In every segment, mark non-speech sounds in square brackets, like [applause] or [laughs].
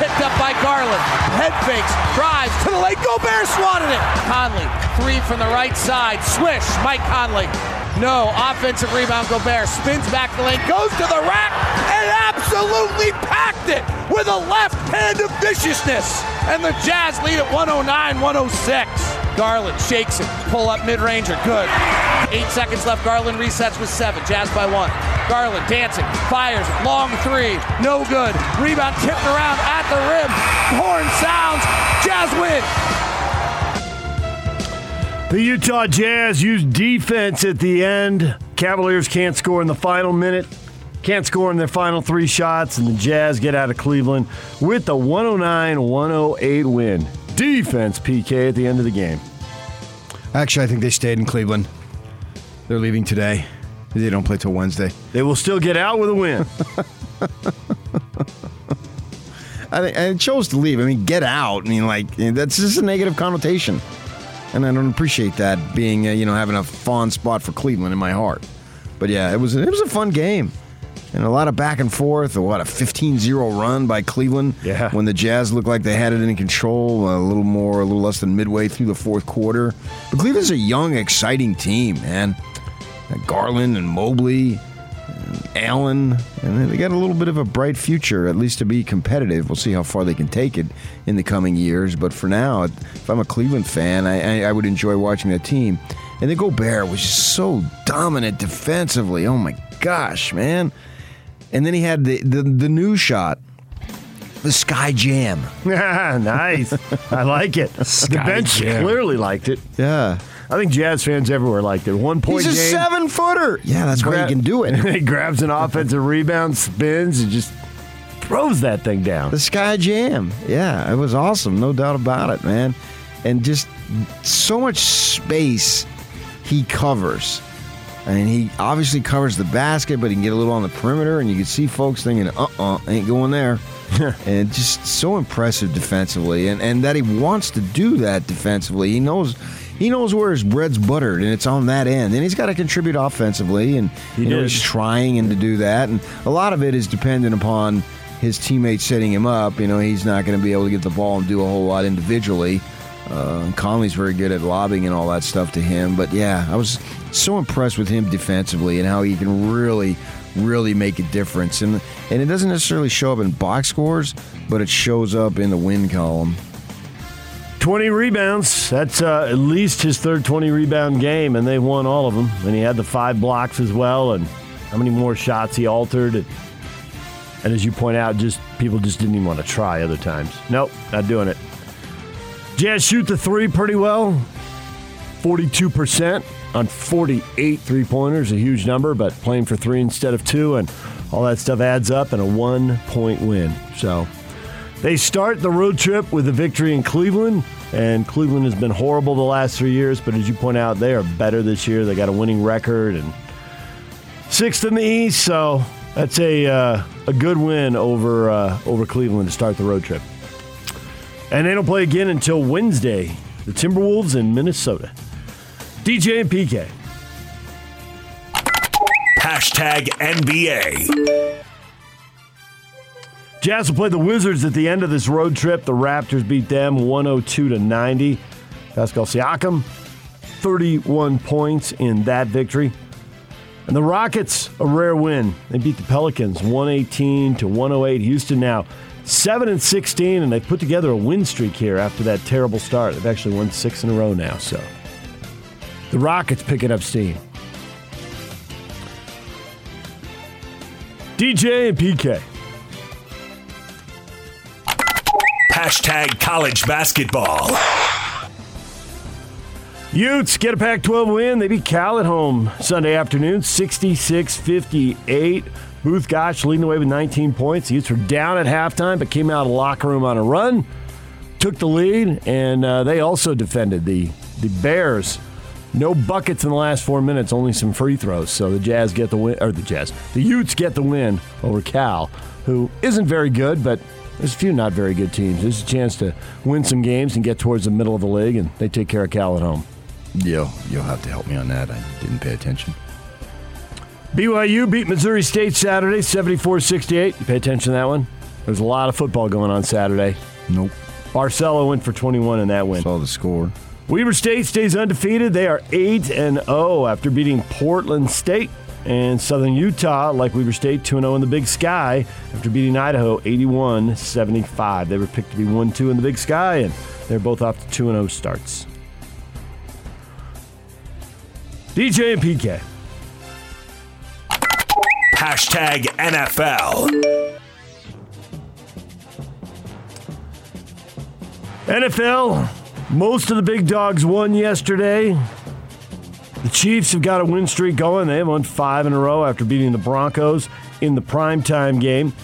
Picked up by Garland. Head fakes. Drives to the lane. Gobert swatted it. Conley. Three from the right side. Swish. Mike Conley. No. Offensive rebound. Gobert spins back the lane. Goes to the rack and absolutely packed it with a left hand of viciousness. And the Jazz lead at 109 106. Garland shakes it. Pull up mid ranger. Good. Eight seconds left. Garland resets with seven. Jazz by one. Garland dancing. Fires. Long three. No good. Rebound tipped around at the rim. Horn sounds. Jazz win. The Utah Jazz use defense at the end. Cavaliers can't score in the final minute. Can't score in their final three shots, and the Jazz get out of Cleveland with the 109 108 win. Defense, PK, at the end of the game. Actually, I think they stayed in Cleveland. They're leaving today. They don't play till Wednesday. They will still get out with a win. [laughs] I think and chose to leave. I mean, get out. I mean, like that's just a negative connotation, and I don't appreciate that being uh, you know having a fond spot for Cleveland in my heart. But yeah, it was it was a fun game. And a lot of back and forth. A 15-0 run by Cleveland. Yeah. When the Jazz looked like they had it in control, a little more, a little less than midway through the fourth quarter. But Cleveland's a young, exciting team, man. Garland and Mobley, and Allen, and they got a little bit of a bright future, at least to be competitive. We'll see how far they can take it in the coming years. But for now, if I'm a Cleveland fan, I, I, I would enjoy watching that team. And then Gobert was just so dominant defensively. Oh my gosh, man! And then he had the the, the new shot. The Sky Jam. [laughs] nice. I like it. the bench Jam. clearly liked it. Yeah. I think Jazz fans everywhere liked it. One point He's a game. seven footer. Yeah, that's why Gra- he can do it. [laughs] he grabs an offensive rebound, spins, and just throws that thing down. The Sky Jam. Yeah, it was awesome. No doubt about it, man. And just so much space he covers. Mean, he obviously covers the basket, but he can get a little on the perimeter, and you can see folks thinking, uh uh ain't going there. [laughs] and just so impressive defensively. And, and that he wants to do that defensively. He knows. He knows where his bread's buttered, and it's on that end. And he's got to contribute offensively, and He you know, he's trying and to do that. And a lot of it is dependent upon his teammates setting him up. You know, he's not going to be able to get the ball and do a whole lot individually. Uh, Conley's very good at lobbing and all that stuff to him. But yeah, I was so impressed with him defensively and how he can really, really make a difference. And and it doesn't necessarily show up in box scores, but it shows up in the win column. 20 rebounds. That's uh, at least his third 20 rebound game, and they won all of them. And he had the five blocks as well, and how many more shots he altered. And, and as you point out, just people just didn't even want to try other times. Nope, not doing it. Jazz shoot the three pretty well. 42% on 48 three pointers, a huge number, but playing for three instead of two, and all that stuff adds up and a one point win. So they start the road trip with a victory in Cleveland, and Cleveland has been horrible the last three years, but as you point out, they are better this year. They got a winning record and sixth in the East, so that's a uh, a good win over uh, over Cleveland to start the road trip. And they don't play again until Wednesday. The Timberwolves in Minnesota. DJ and PK. Hashtag NBA. Jazz will play the Wizards at the end of this road trip. The Raptors beat them 102 to 90. Pascal Siakam, 31 points in that victory. And the Rockets, a rare win. They beat the Pelicans 118 to 108. Houston now 7 and 16, and they put together a win streak here after that terrible start. They've actually won six in a row now, so the Rockets picking up steam. DJ and PK. Hashtag college basketball. Utes get a Pac 12 win. They beat Cal at home Sunday afternoon, 66 58. Both Gach leading the way with 19 points. The Utes were down at halftime, but came out of the locker room on a run, took the lead, and uh, they also defended the, the Bears No buckets in the last four minutes, only some free throws. So the Jazz get the win, or the Jazz, the Utes get the win over Cal, who isn't very good, but there's a few not very good teams. There's a chance to win some games and get towards the middle of the league, and they take care of Cal at home. You'll, you'll have to help me on that. I didn't pay attention. BYU beat Missouri State Saturday, 74 68. You pay attention to that one? There's a lot of football going on Saturday. Nope. Barcello went for 21 in that win. Saw the score. Weber State stays undefeated. They are 8 and 0 after beating Portland State. And Southern Utah, like Weber State, 2 0 in the Big Sky after beating Idaho 81 75. They were picked to be 1 2 in the Big Sky, and they're both off to 2 0 starts. DJ and PK. Hashtag NFL. NFL, most of the big dogs won yesterday. The Chiefs have got a win streak going. They have won five in a row after beating the Broncos in the primetime game.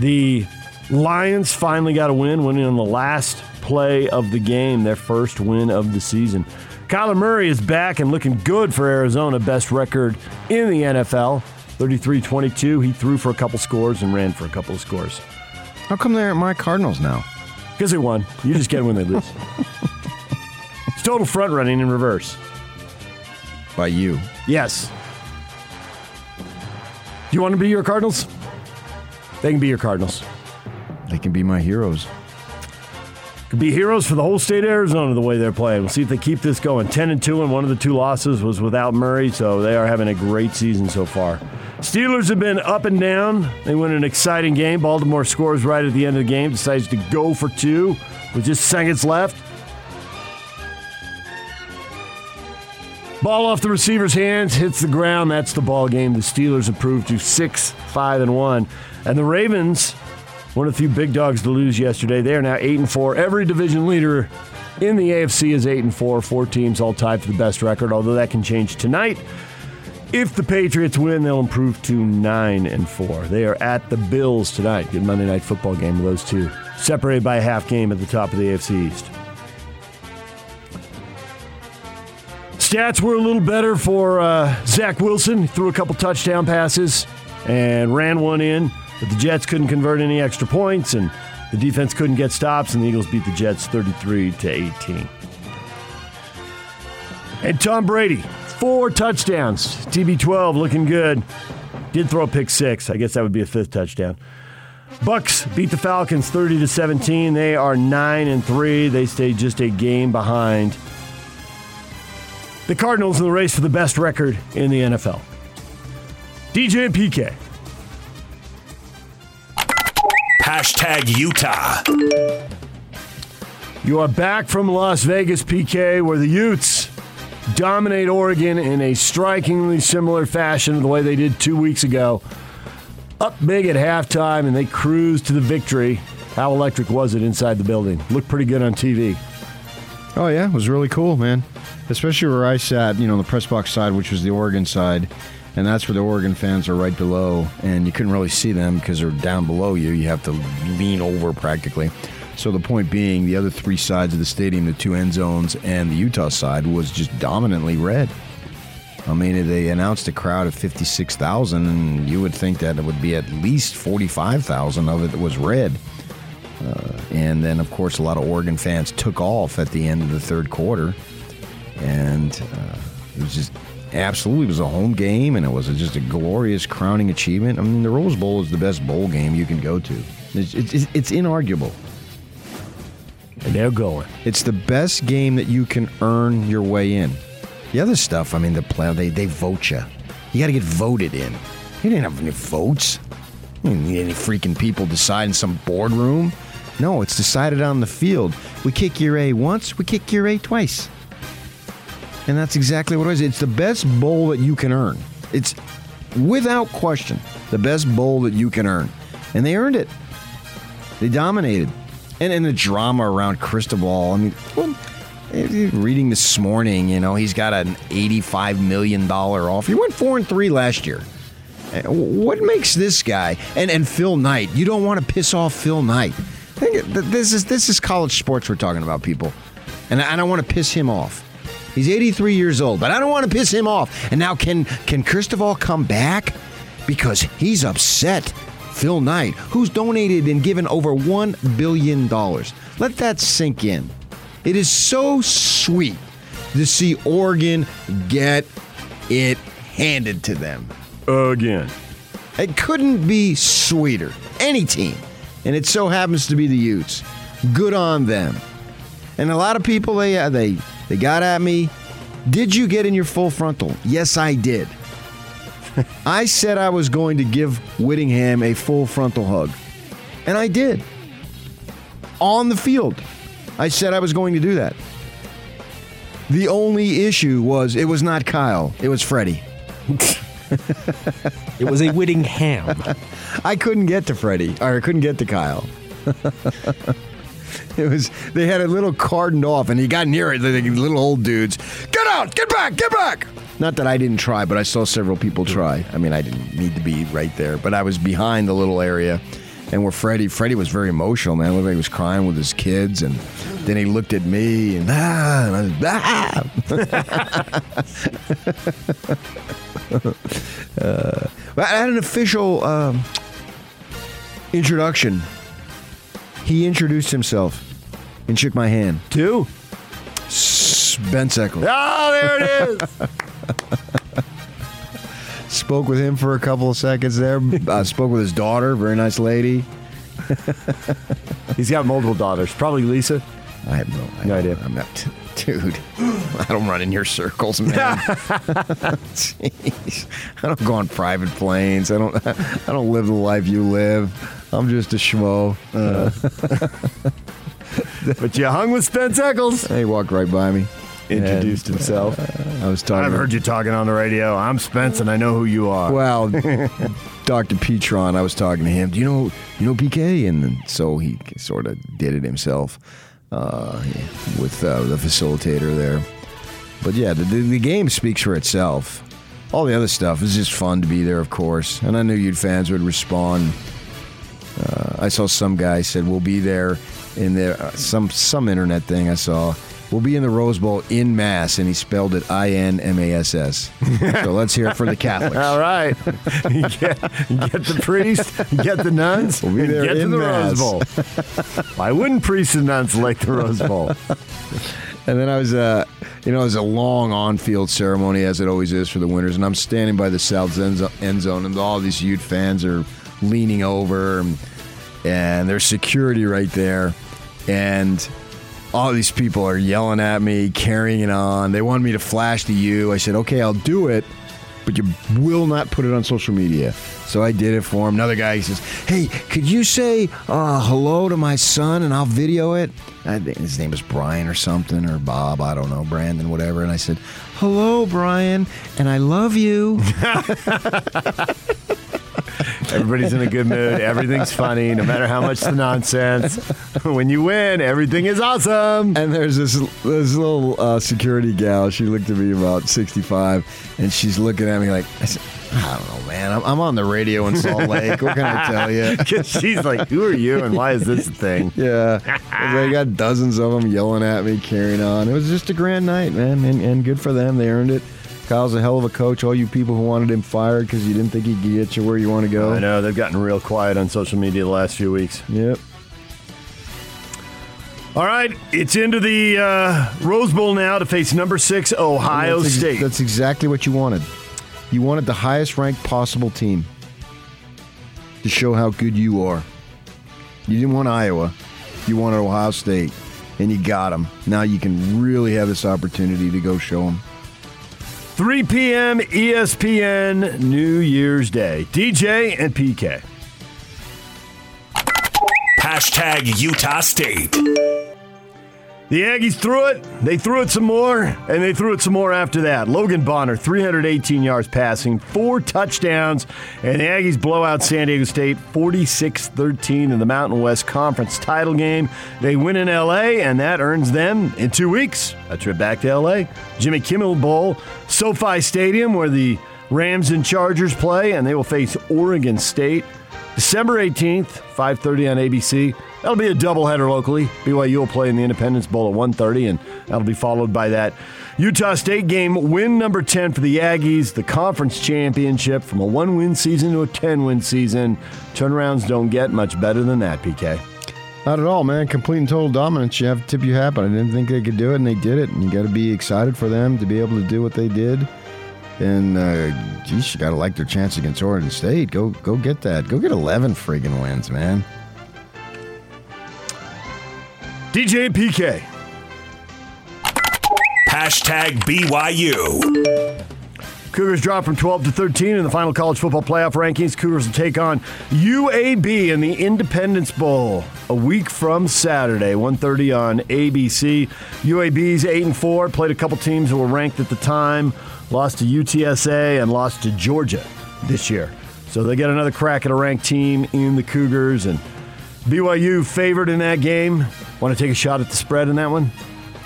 The Lions finally got a win, winning on the last play of the game, their first win of the season. Kyler Murray is back and looking good for Arizona, best record in the NFL. 33 22. He threw for a couple scores and ran for a couple of scores. How come they're at my Cardinals now? Because they won. You just get it when they lose. it's total front running in reverse. By you. Yes. Do you want to be your Cardinals? They can be your Cardinals. They can be my heroes. Could be heroes for the whole state of Arizona the way they're playing. We'll see if they keep this going. 10 and 2, and one of the two losses was without Murray, so they are having a great season so far. Steelers have been up and down. They win an exciting game. Baltimore scores right at the end of the game, decides to go for two with just seconds left. Ball off the receiver's hands, hits the ground. That's the ball game. The Steelers improved to six, five, and one, and the Ravens, one of the few big dogs to lose yesterday. They are now eight and four. Every division leader in the AFC is eight and four. Four teams all tied for the best record. Although that can change tonight. If the Patriots win, they'll improve to nine and four. They are at the Bills tonight. Good Monday night football game with those two, separated by a half game at the top of the AFC East. Stats were a little better for uh, Zach Wilson. He threw a couple touchdown passes and ran one in, but the Jets couldn't convert any extra points, and the defense couldn't get stops, and the Eagles beat the Jets 33 to 18. And Tom Brady, four touchdowns. TB12 looking good. Did throw a pick six. I guess that would be a fifth touchdown. Bucks beat the Falcons 30 to 17. They are 9 and 3. They stay just a game behind the Cardinals in the race for the best record in the NFL. DJ and PK. Hashtag Utah. You are back from Las Vegas, PK, where the Utes dominate Oregon in a strikingly similar fashion to the way they did two weeks ago. Up big at halftime, and they cruised to the victory. How electric was it inside the building? Looked pretty good on TV. Oh yeah, it was really cool, man. Especially where I sat, you know, the press box side, which was the Oregon side, and that's where the Oregon fans are right below, and you couldn't really see them because they're down below you. You have to lean over practically. So the point being, the other three sides of the stadium, the two end zones, and the Utah side was just dominantly red. I mean, they announced a crowd of 56,000, and you would think that it would be at least 45,000 of it that was red. Uh, and then, of course, a lot of Oregon fans took off at the end of the third quarter. And uh, it was just absolutely, it was a home game, and it was just a glorious crowning achievement. I mean, the Rose Bowl is the best bowl game you can go to, it's, it's, it's inarguable. And they're going. It's the best game that you can earn your way in. The other stuff, I mean, the play they they vote you. You got to get voted in. You didn't have any votes. You didn't need any freaking people decide in some boardroom. No, it's decided on the field. We kick your A once, we kick your A twice. And that's exactly what it is. It's the best bowl that you can earn. It's without question the best bowl that you can earn. And they earned it. They dominated. And and the drama around Cristobal. I mean, well, reading this morning, you know, he's got an $85 million offer. He went 4 and 3 last year. Eh, what makes this guy and and Phil Knight? You don't want to piss off Phil Knight. This is this is college sports we're talking about, people, and I don't want to piss him off. He's 83 years old, but I don't want to piss him off. And now, can can Cristobal come back? Because he's upset. Phil Knight, who's donated and given over $1 billion. Let that sink in. It is so sweet to see Oregon get it handed to them. Again. It couldn't be sweeter. Any team. And it so happens to be the Utes. Good on them. And a lot of people they uh, they they got at me. Did you get in your full frontal? Yes, I did. [laughs] I said I was going to give Whittingham a full frontal hug. And I did. On the field. I said I was going to do that. The only issue was it was not Kyle, it was Freddie. It was a Whittingham. [laughs] I couldn't get to Freddie, or I couldn't get to Kyle. [laughs] it was they had it little cordoned off, and he got near it. The little old dudes, get out, get back, get back. Not that I didn't try, but I saw several people try. I mean, I didn't need to be right there, but I was behind the little area. And where Freddie, Freddie was very emotional, man. Looked like he was crying with his kids, and then he looked at me and ah, and I was, ah. [laughs] uh, I had an official um, introduction. He introduced himself and shook my hand. Two. Spence Eccles. Oh, there it is. [laughs] Spoke with him for a couple of seconds there. Uh, spoke with his daughter, very nice lady. He's got multiple daughters. Probably Lisa. I have no, I No idea. I'm not, dude. I don't run in your circles, man. [laughs] Jeez. I don't go on private planes. I don't. [laughs] I don't live the life you live. I'm just a schmo. [laughs] But you hung with Spence Eccles. he walked right by me. Introduced And, himself. I was talking. I've heard you talking on the radio. I'm Spence, and I know who you are. Well, [laughs] Dr. Petron, I was talking to him. Do you know you know PK? And so he sort of did it himself uh, with uh, the facilitator there. But yeah, the, the, the game speaks for itself. All the other stuff is just fun to be there, of course. And I knew you'd fans would respond. Uh, I saw some guy said we'll be there in there uh, some some internet thing I saw. We'll be in the Rose Bowl in mass, and he spelled it I N M A S S. So let's hear it for the Catholics. All right. get, get the priest, get the nuns, We'll be there get to in the mass. Rose Bowl. Why wouldn't priests and nuns like the Rose Bowl? And then I was, uh, you know, it was a long on-field ceremony, as it always is for the winners. And I'm standing by the south end end zone, and all these Ute fans are leaning over, and, and there's security right there, and all these people are yelling at me, carrying it on. They wanted me to flash to you. I said, okay, I'll do it, but you will not put it on social media. So I did it for him. Another guy he says, "Hey, could you say uh, hello to my son and I'll video it?" I think his name is Brian or something or Bob, I don't know, Brandon, whatever. And I said, "Hello, Brian, and I love you." [laughs] [laughs] Everybody's in a good mood. Everything's funny, no matter how much the nonsense. [laughs] When you win, everything is awesome. And there's this this little uh, security gal. She looked at me about 65, and she's looking at me like, I said, I don't know, man. I'm, I'm on the radio in Salt Lake. What can I tell you? [laughs] 'Cause she's like, "Who are you, and why is this a thing?" Yeah, they got dozens of them yelling at me, carrying on. It was just a grand night, man, and, and good for them. They earned it. Kyle's a hell of a coach. All you people who wanted him fired because you didn't think he could get you where you want to go. I know they've gotten real quiet on social media the last few weeks. Yep. All right, it's into the uh, Rose Bowl now to face number six Ohio that's ex- State. that's exactly what you wanted. You wanted the highest ranked possible team to show how good you are. You didn't want Iowa. You wanted Ohio State, and you got them. Now you can really have this opportunity to go show them. 3 p.m. ESPN New Year's Day. DJ and PK. Hashtag Utah State. The Aggies threw it. They threw it some more, and they threw it some more after that. Logan Bonner, 318 yards passing, four touchdowns, and the Aggies blow out San Diego State 46 13 in the Mountain West Conference title game. They win in LA, and that earns them, in two weeks, a trip back to LA. Jimmy Kimmel Bowl, SoFi Stadium, where the Rams and Chargers play, and they will face Oregon State. December 18th, 5.30 on ABC. That'll be a doubleheader locally. BYU will play in the Independence Bowl at 1.30, and that'll be followed by that Utah State game. Win number 10 for the Aggies, the conference championship from a one-win season to a 10-win season. Turnarounds don't get much better than that, PK. Not at all, man. Complete and total dominance. You have to tip your hat, but I didn't think they could do it, and they did it. And you got to be excited for them to be able to do what they did. And uh, geez, you got to like their chance against Oregon State. Go, go get that. Go get eleven friggin' wins, man. DJ PK. Hashtag BYU. Cougars drop from 12 to 13 in the final college football playoff rankings. Cougars will take on UAB in the Independence Bowl a week from Saturday, 1:30 on ABC. UAB's 8 and 4 played a couple teams that were ranked at the time, lost to UTSA and lost to Georgia this year. So they get another crack at a ranked team in the Cougars and BYU favored in that game. Want to take a shot at the spread in that one?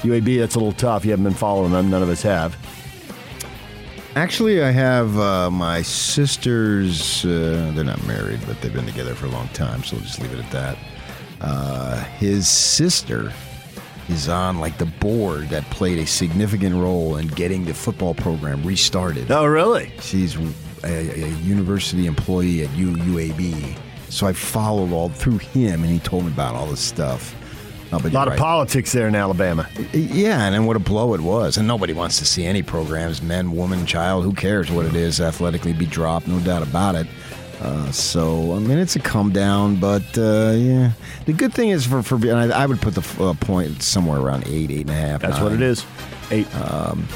UAB, that's a little tough. You haven't been following them. None of us have. Actually, I have uh, my sisters. Uh, they're not married, but they've been together for a long time, so we'll just leave it at that. Uh, his sister is on like the board that played a significant role in getting the football program restarted. Oh, really? She's a, a university employee at U, UAB, so I followed all through him, and he told me about all this stuff. Oh, a lot of right. politics there in Alabama. Yeah, and then what a blow it was. And nobody wants to see any programs, men, woman, child, who cares what it is, athletically be dropped, no doubt about it. Uh, so I mean, it's a come down, but uh, yeah. The good thing is for for I, I, would put the uh, point somewhere around eight, eight and a half. That's nine. what it is. Eight. Um,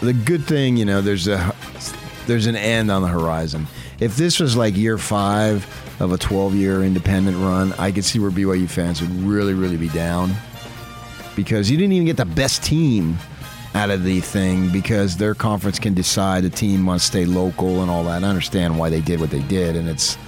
the good thing, you know, there's a there's an end on the horizon. If this was like year five of a 12 year independent run, I could see where BYU fans would really, really be down because you didn't even get the best team out of the thing because their conference can decide the team must stay local and all that. I understand why they did what they did, and it's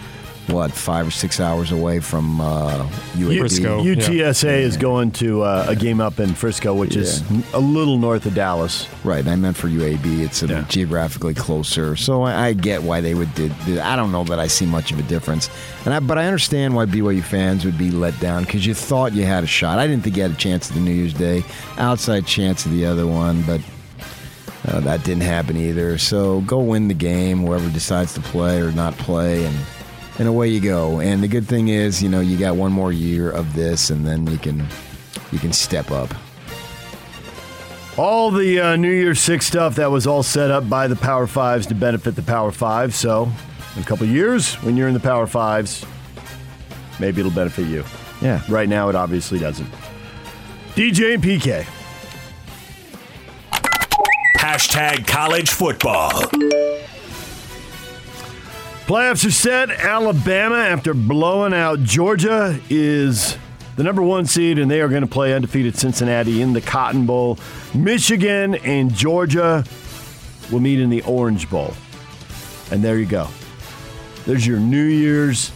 what five or six hours away from uh, UAB. Frisco. UTSA yeah. is going to uh, a game up in Frisco, which yeah. is a little north of Dallas. Right. I meant for UAB. It's yeah. geographically closer, so I, I, get why they would did. I don't know that I see much of a difference, and I, but I understand why BYU fans would be let down because you thought you had a shot. I didn't think you had a chance at the New Year's Day, outside chance of the other one, but. Uh, that didn't happen either. So go win the game, whoever decides to play or not play, and and away you go. And the good thing is, you know, you got one more year of this, and then you can you can step up. All the uh, New Year's Six stuff that was all set up by the Power Fives to benefit the Power Five. So, in a couple years, when you're in the Power Fives, maybe it'll benefit you. Yeah. Right now, it obviously doesn't. DJ and PK. Hashtag college football. Playoffs are set. Alabama, after blowing out Georgia, is the number one seed, and they are going to play undefeated Cincinnati in the Cotton Bowl. Michigan and Georgia will meet in the Orange Bowl. And there you go. There's your New Year's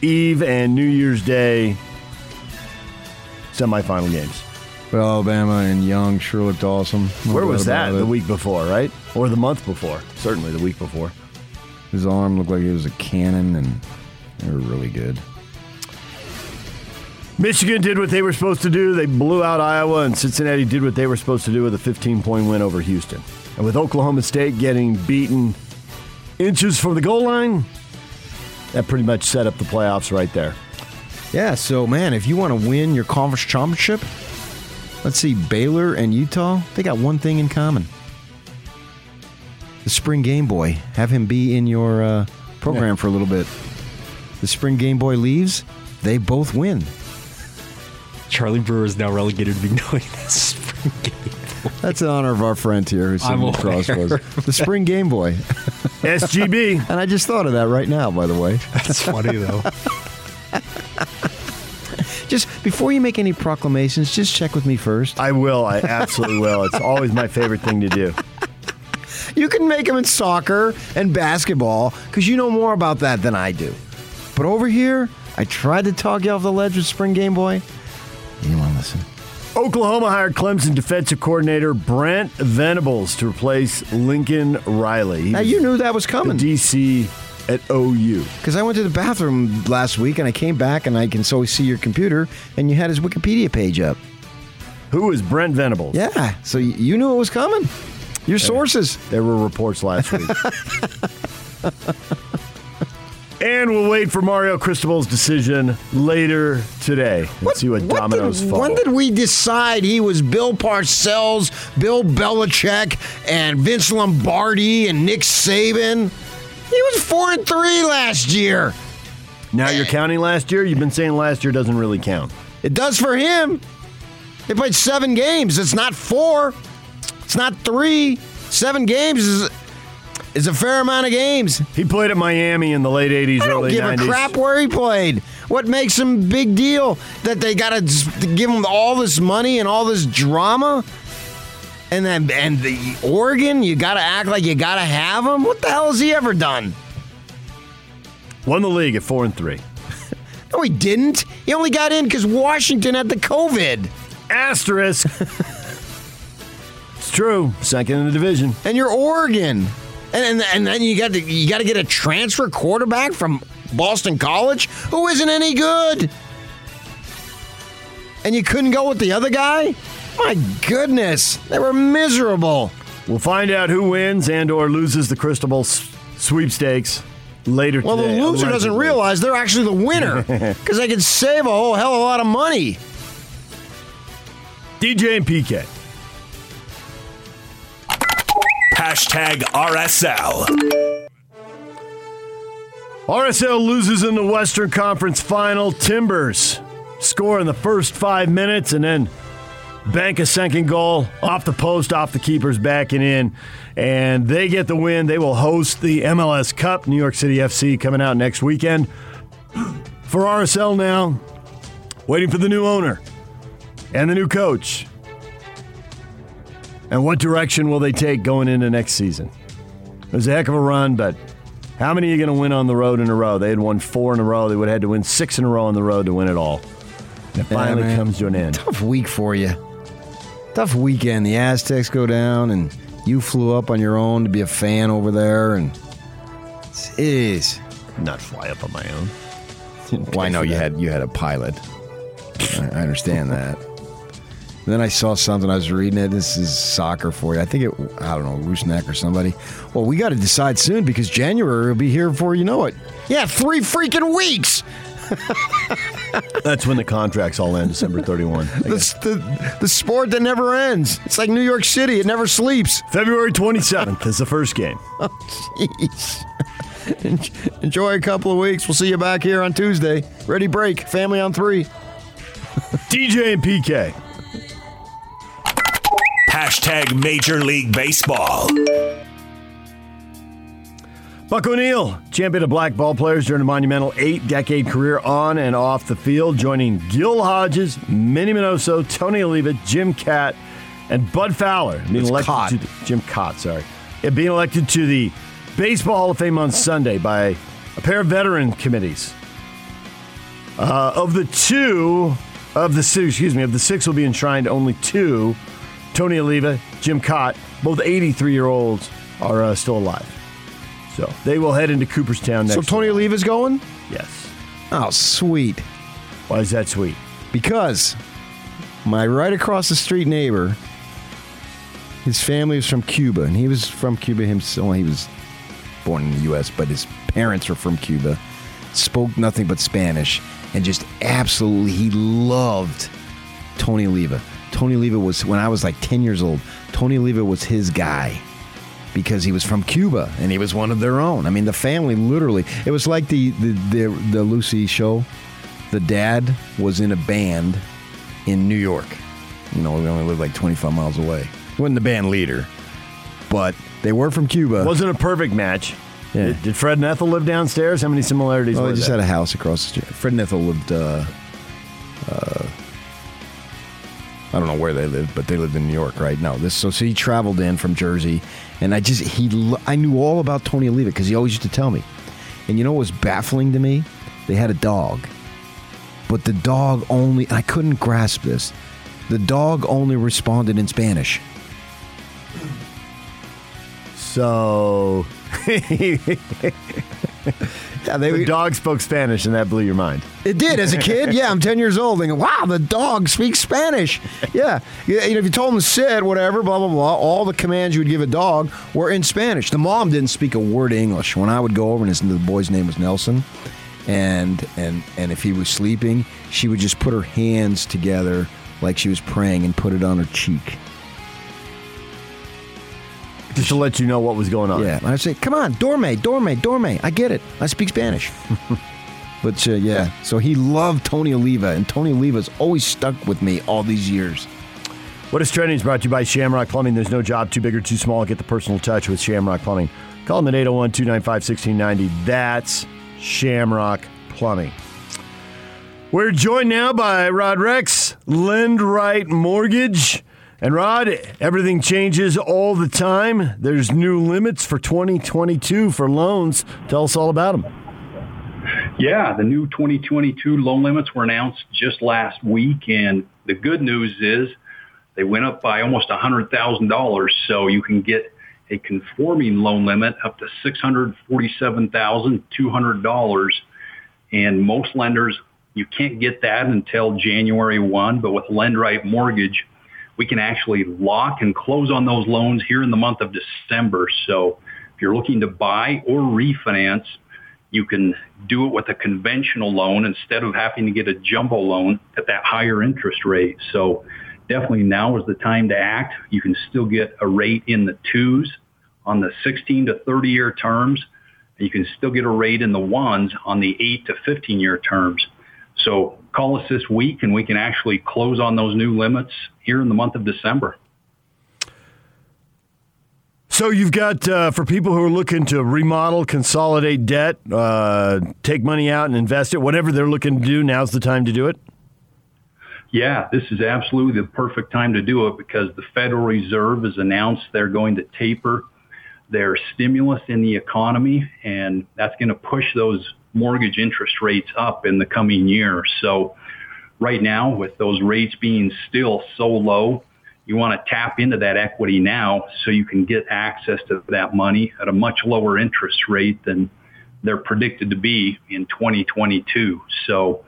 Eve and New Year's Day semifinal games. Well, Alabama and Young sure looked awesome. Where was that? The week before, right? Or the month before? Certainly the week before. His arm looked like it was a cannon, and they were really good. Michigan did what they were supposed to do. They blew out Iowa, and Cincinnati did what they were supposed to do with a 15 point win over Houston. And with Oklahoma State getting beaten inches from the goal line, that pretty much set up the playoffs right there. Yeah, so man, if you want to win your conference championship, let's see, Baylor and Utah, they got one thing in common the Spring Game Boy. Have him be in your uh, program yeah. for a little bit. The Spring Game Boy leaves, they both win. Charlie Brewer is now relegated to be [laughs] knowing the Spring Game Boy. That's in honor of our friend here who's sitting across was the Spring Game Boy. SGB. [laughs] and I just thought of that right now, by the way. That's funny though. [laughs] just before you make any proclamations, just check with me first. I will. I absolutely will. It's always my favorite thing to do. You can make them in soccer and basketball because you know more about that than I do. But over here, I tried to talk you off the ledge with Spring Game Boy. You want to listen? Oklahoma hired Clemson defensive coordinator Brent Venables to replace Lincoln Riley. Now you knew that was the coming DC at OU. because I went to the bathroom last week and I came back and I can so see your computer and you had his Wikipedia page up. Who is Brent Venables? Yeah, so you knew it was coming. Your sources. There were reports last week. [laughs] and we'll wait for Mario Cristobal's decision later today and see what, dominoes did, fall. When did we decide he was Bill Parcells, Bill Belichick, and Vince Lombardi and Nick Saban? He was four and three last year. now you're counting last year? You've been saying last year doesn't really count. It does for him. They played seven games. It's not four. It's not three. Seven games is is a fair amount of games. He played at Miami in the late 80s, I don't early give 90s. a crap where he played. What makes him big deal? That they got to give him all this money and all this drama? And then and the Oregon, you got to act like you got to have him? What the hell has he ever done? Won the league at 4 and 3. No, he didn't. He only got in because Washington had the COVID. Asterisk. [laughs] true. Second in the division. and you're Oregon, and and, and then you got to you got to get a transfer quarterback from Boston College who isn't any good, and you couldn't go with the other guy. My goodness, they were miserable. We'll find out who wins and or loses the Cristobal s- sweepstakes later Well, today. the loser doesn't realize they're actually the winner [laughs] because they can save a whole hell of a lot of money. DJ and PK. Hashtag RSL. RSL loses in the Western Conference Final. Timbers score in the first five minutes and then bank a second goal off the post, off the keeper's back and in. And they get the win. They will host the MLS Cup, New York City FC, coming out next weekend. For RSL now, waiting for the new owner and the new coach. And what direction will they take going into next season? It was a heck of a run, but how many are you going to win on the road in a row? They had won four in a row. They would have had to win six in a row on the road to win it all. And it finally man. comes to an end. Tough week for you. Tough weekend. The Aztecs go down, and you flew up on your own to be a fan over there, and jeez. Not fly up on my own. Well, I know you had you had a pilot. [laughs] I understand that. And then I saw something. I was reading it. This is soccer for you. I think it. I don't know, Rusnak or somebody. Well, we got to decide soon because January will be here before you know it. Yeah, three freaking weeks. [laughs] That's when the contracts all end, December 31. The, the, the sport that never ends. It's like New York City. It never sleeps. February 27th is the first game. [laughs] Oh, Jeez. En- Enjoy a couple of weeks. We'll see you back here on Tuesday. Ready break. Family on three. [laughs] DJ and PK. Hashtag Major League Baseball. Buck O'Neil, champion of black ball players during a monumental eight decade career on and off the field, joining Gil Hodges, Minnie Minoso, Tony Oliva, Jim Catt, and Bud Fowler. Being It's elected Kaat. to the, Jim Kaat, sorry. Yeah, being elected to the Baseball Hall of Fame on Sunday by a pair of veteran committees. Uh, of the two, of the six, excuse me, of the six will be enshrined, only two, Tony Oliva, Jim Kaat, both 83 year olds, are uh, still alive. So they will head into Cooperstown next. So Tony Oliva's going? Yes. Oh, sweet. Why is that sweet? Because my right across the street neighbor, his family was from Cuba, and he was from Cuba himself. Well, he was born in the U.S., but his parents were from Cuba. Spoke nothing but Spanish, and just absolutely, he loved Tony Oliva. Tony Oliva was when I was like ten years old. Tony Oliva was his guy because he was from Cuba and he was one of their own. I mean, the family literally. It was like the the the, the Lucy show. The dad was in a band in New York. You know, we only lived like 25 miles away. He wasn't the band leader, but they were from Cuba. Wasn't a perfect match. Yeah. Did, did Fred and Ethel live downstairs? How many similarities well, were they just had a house across the street. Fred and Ethel lived. Uh, uh, I don't know where they lived, but they lived in New York, right? No, this. So, so he traveled in from Jersey, and I just he. I knew all about Tony Oliva because he always used to tell me. And you know what was baffling to me? They had a dog, but the dog only. I couldn't grasp this. The dog only responded in Spanish. So [laughs] Yeah, they, the dog spoke Spanish, and that blew your mind. It did as a kid. Yeah, I'm 10 years old. Thinking, wow, the dog speaks Spanish. Yeah, you know, if you told him to sit, whatever, blah blah blah, all the commands you would give a dog were in Spanish. The mom didn't speak a word of English. When I would go over, and his, the boy's name was Nelson, and and and if he was sleeping, she would just put her hands together like she was praying and put it on her cheek. Just to let you know what was going on. Yeah, I'd say, "Come on, dorme, dorme, dorme." I get it. I speak Spanish. [laughs] but uh, yeah, so he loved Tony Oliva, and Tony Oliva's always stuck with me all these years. What is trending is brought to you by Shamrock Plumbing. There's no job too big or too small. Get the personal touch with Shamrock Plumbing. Call them at 801 295 1690. That's Shamrock Plumbing. We're joined now by Rod Rex, Lend Right Mortgage. And Rod, everything changes all the time. There's new limits for 2022 for loans. Tell us all about them. Yeah, the new 2022 loan limits were announced just last week, and the good news is they went up by almost $100,000, so you can get a conforming loan limit up to $647,200. And most lenders, you can't get that until January 1, but with LendRight Mortgage, we can actually lock and close on those loans here in the month of December. So if you're looking to buy or refinance, you can do it with a conventional loan instead of having to get a jumbo loan at that higher interest rate. So definitely now is the time to act. You can still get a rate in the twos on the 16 to 30 year terms. And you can still get a rate in the ones on the 8 to 15 year terms. So call us this week and we can actually close on those new limits here in the month of December. So you've got uh, for people who are looking to remodel, consolidate debt, uh, take money out and invest it, whatever they're looking to do. Now's the time to do it. Yeah, this is absolutely the perfect time to do it because the Federal Reserve has announced they're going to taper their stimulus in the economy, and that's going to push those mortgage interest rates up in the coming year. So right now, with those rates being still so low, you want to tap into that equity now so you can get access to that money at a much lower interest rate than they're predicted to be in 2022. So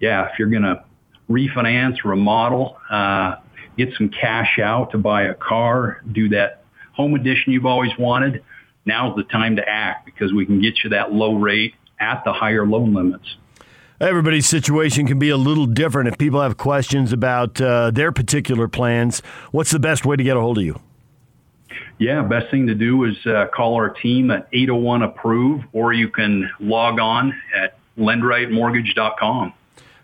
yeah, if you're going to refinance, remodel, uh, get some cash out to buy a car, do that home edition you've always wanted, now's the time to act because we can get you that low rate at the higher loan limits. Everybody's situation can be a little different. If people have questions about uh, their particular plans, what's the best way to get a hold of you? Yeah, best thing to do is uh, call our team at 801 approve, or you can log on at lendrightmortgage.com.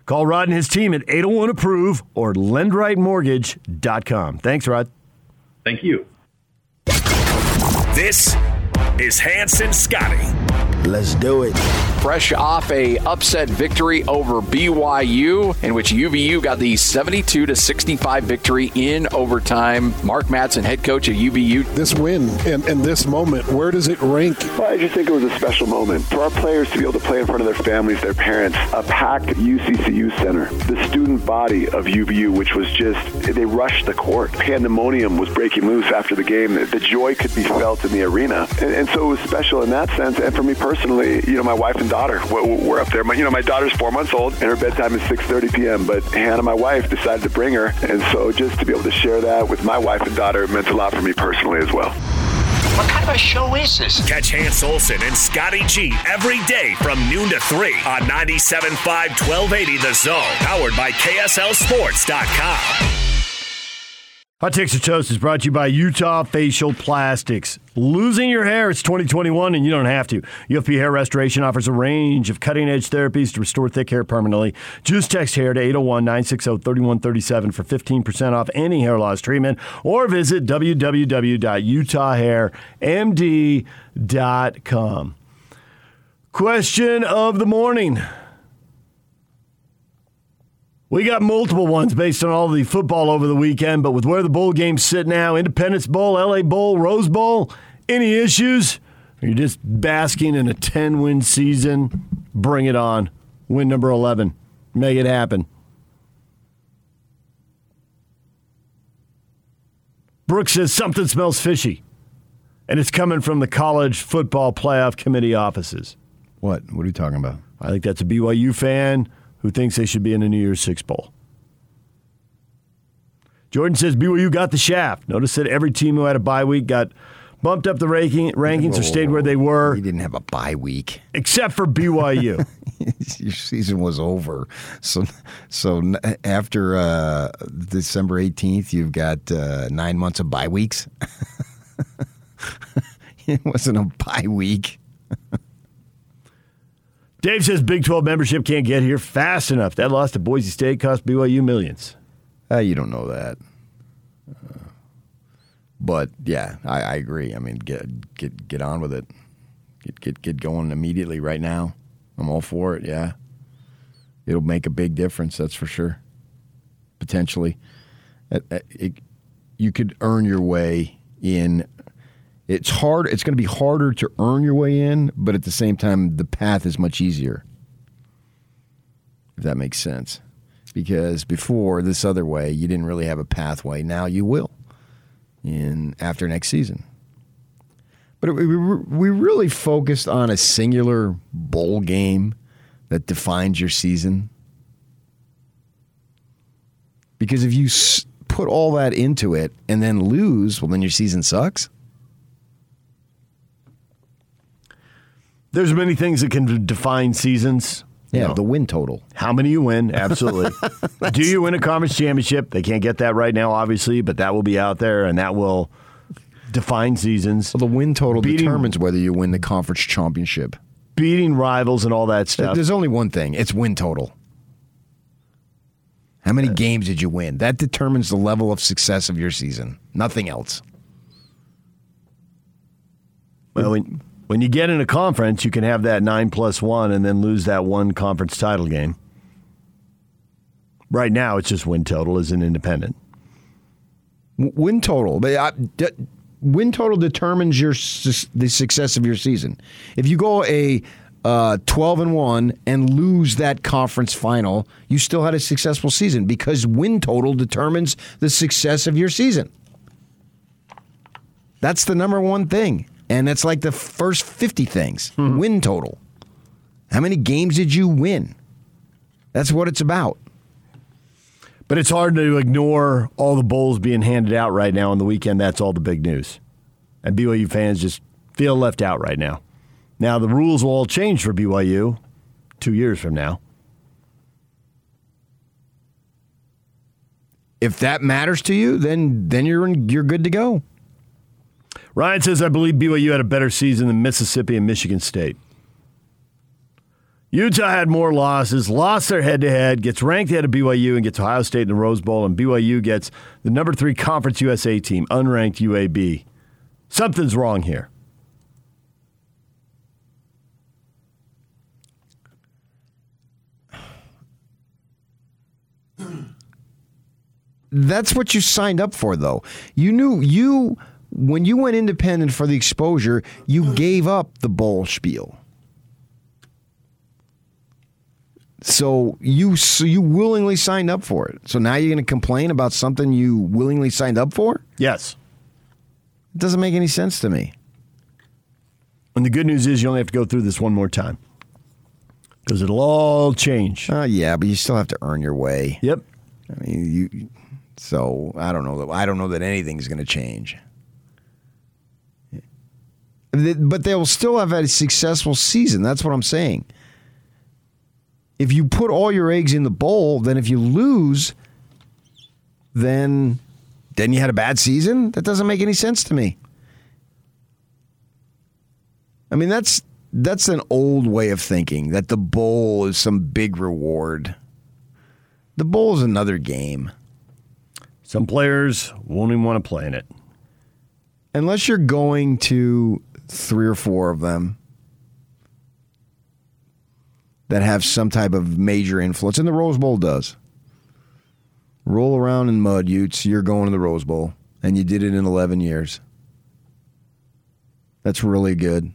Call Rod and his team at 801 approve or lendrightmortgage.com. Thanks, Rod. Thank you. This is Hanson Scotty. Let's do it. Fresh off a upset victory over BYU, in which UVU got the 72 to 65 victory in overtime. Mark Madsen, head coach of UVU. This win and, and this moment, where does it rank? Well, I just think it was a special moment for our players to be able to play in front of their families, their parents, a packed UCCU center, the student body of UVU, which was just, they rushed the court. Pandemonium was breaking loose after the game. The joy could be felt in the arena. And, and so it was special in that sense. And for me personally, you know, my wife and daughter were, were up there. My, you know, my daughter's four months old and her bedtime is 6.30 p.m. But Hannah, my wife, decided to bring her. And so just to be able to share that with my wife and daughter meant a lot for me personally as well. What kind of a show is this? Catch Hans Olsen and Scotty G every day from noon to 3 on 97.5 1280 The Zone. Powered by KSLSports.com. Hot Takes Toast is brought to you by Utah Facial Plastics. Losing your hair, it's 2021 and you don't have to. UFP Hair Restoration offers a range of cutting edge therapies to restore thick hair permanently. Just text hair to 801 960 3137 for 15% off any hair loss treatment or visit www.utahhairmd.com. Question of the morning. We got multiple ones based on all the football over the weekend, but with where the bowl games sit now Independence Bowl, LA Bowl, Rose Bowl any issues? You're you just basking in a 10 win season? Bring it on. Win number 11. Make it happen. Brooks says something smells fishy, and it's coming from the college football playoff committee offices. What? What are you talking about? I think that's a BYU fan who thinks they should be in a New Year's Six Bowl. Jordan says BYU got the shaft. Notice that every team who had a bye week got bumped up the ranking, rankings or stayed where they were. You didn't have a bye week, except for BYU. [laughs] Your season was over. So, so after uh, December eighteenth, you've got uh, nine months of bye weeks. [laughs] it wasn't a bye week. [laughs] Dave says Big 12 membership can't get here fast enough. That loss to Boise State cost BYU millions. Uh, you don't know that. Uh, but yeah, I, I, agree. I mean, get get get on with it. Get get get going immediately right now. I'm all for it. Yeah, it'll make a big difference. That's for sure. Potentially, it, it, you could earn your way in. It's hard. It's going to be harder to earn your way in, but at the same time, the path is much easier. If that makes sense because before this other way, you didn't really have a pathway. Now you will in after next season. But we, we really focused on a singular bowl game that defines your season. Because if you put all that into it and then lose, well, then your season sucks. There's many things that can define seasons. Yeah, the win total. How many you win? Absolutely. [laughs] Do you win a conference championship? They can't get that right now, obviously, but that will be out there, and that will define seasons. Well, the win total beating, determines whether you win the conference championship. Beating rivals and all that stuff. There's only one thing. It's win total. How many uh, games did you win? That determines the level of success of your season. Nothing else. Well, when, when you get in a conference, you can have that nine plus one and then lose that one conference title game. Right now, it's just win total as an independent. Win total. But win total determines your the success of your season. If you go a uh, 12 and 1 and lose that conference final, you still had a successful season because win total determines the success of your season. That's the number one thing. And that's like the first 50 things mm-hmm. win total. How many games did you win? That's what it's about. But it's hard to ignore all the bowls being handed out right now on the weekend. That's all the big news. And BYU fans just feel left out right now. Now, the rules will all change for BYU two years from now. If that matters to you, then then you're you're good to go. Ryan says, I believe BYU had a better season than Mississippi and Michigan State. Utah had more losses, lost their head to head, gets ranked ahead of BYU and gets Ohio State in the Rose Bowl, and BYU gets the number three Conference USA team, unranked UAB. Something's wrong here. That's what you signed up for, though. You knew you when you went independent for the exposure, you gave up the bowl spiel. So you so you willingly signed up for it. So now you're going to complain about something you willingly signed up for? Yes. It doesn't make any sense to me. And the good news is you only have to go through this one more time. Because it'll all change. Uh, yeah, but you still have to earn your way. Yep. I mean, you. So I don't know that I don't know that anything's going to change but they will still have had a successful season. That's what I'm saying. If you put all your eggs in the bowl, then if you lose, then then you had a bad season. That doesn't make any sense to me. I mean, that's that's an old way of thinking that the bowl is some big reward. The bowl is another game. Some players won't even want to play in it. Unless you're going to three or four of them that have some type of major influence, and the Rose Bowl does. Roll around in mud, Utes. You're going to the Rose Bowl, and you did it in 11 years. That's really good.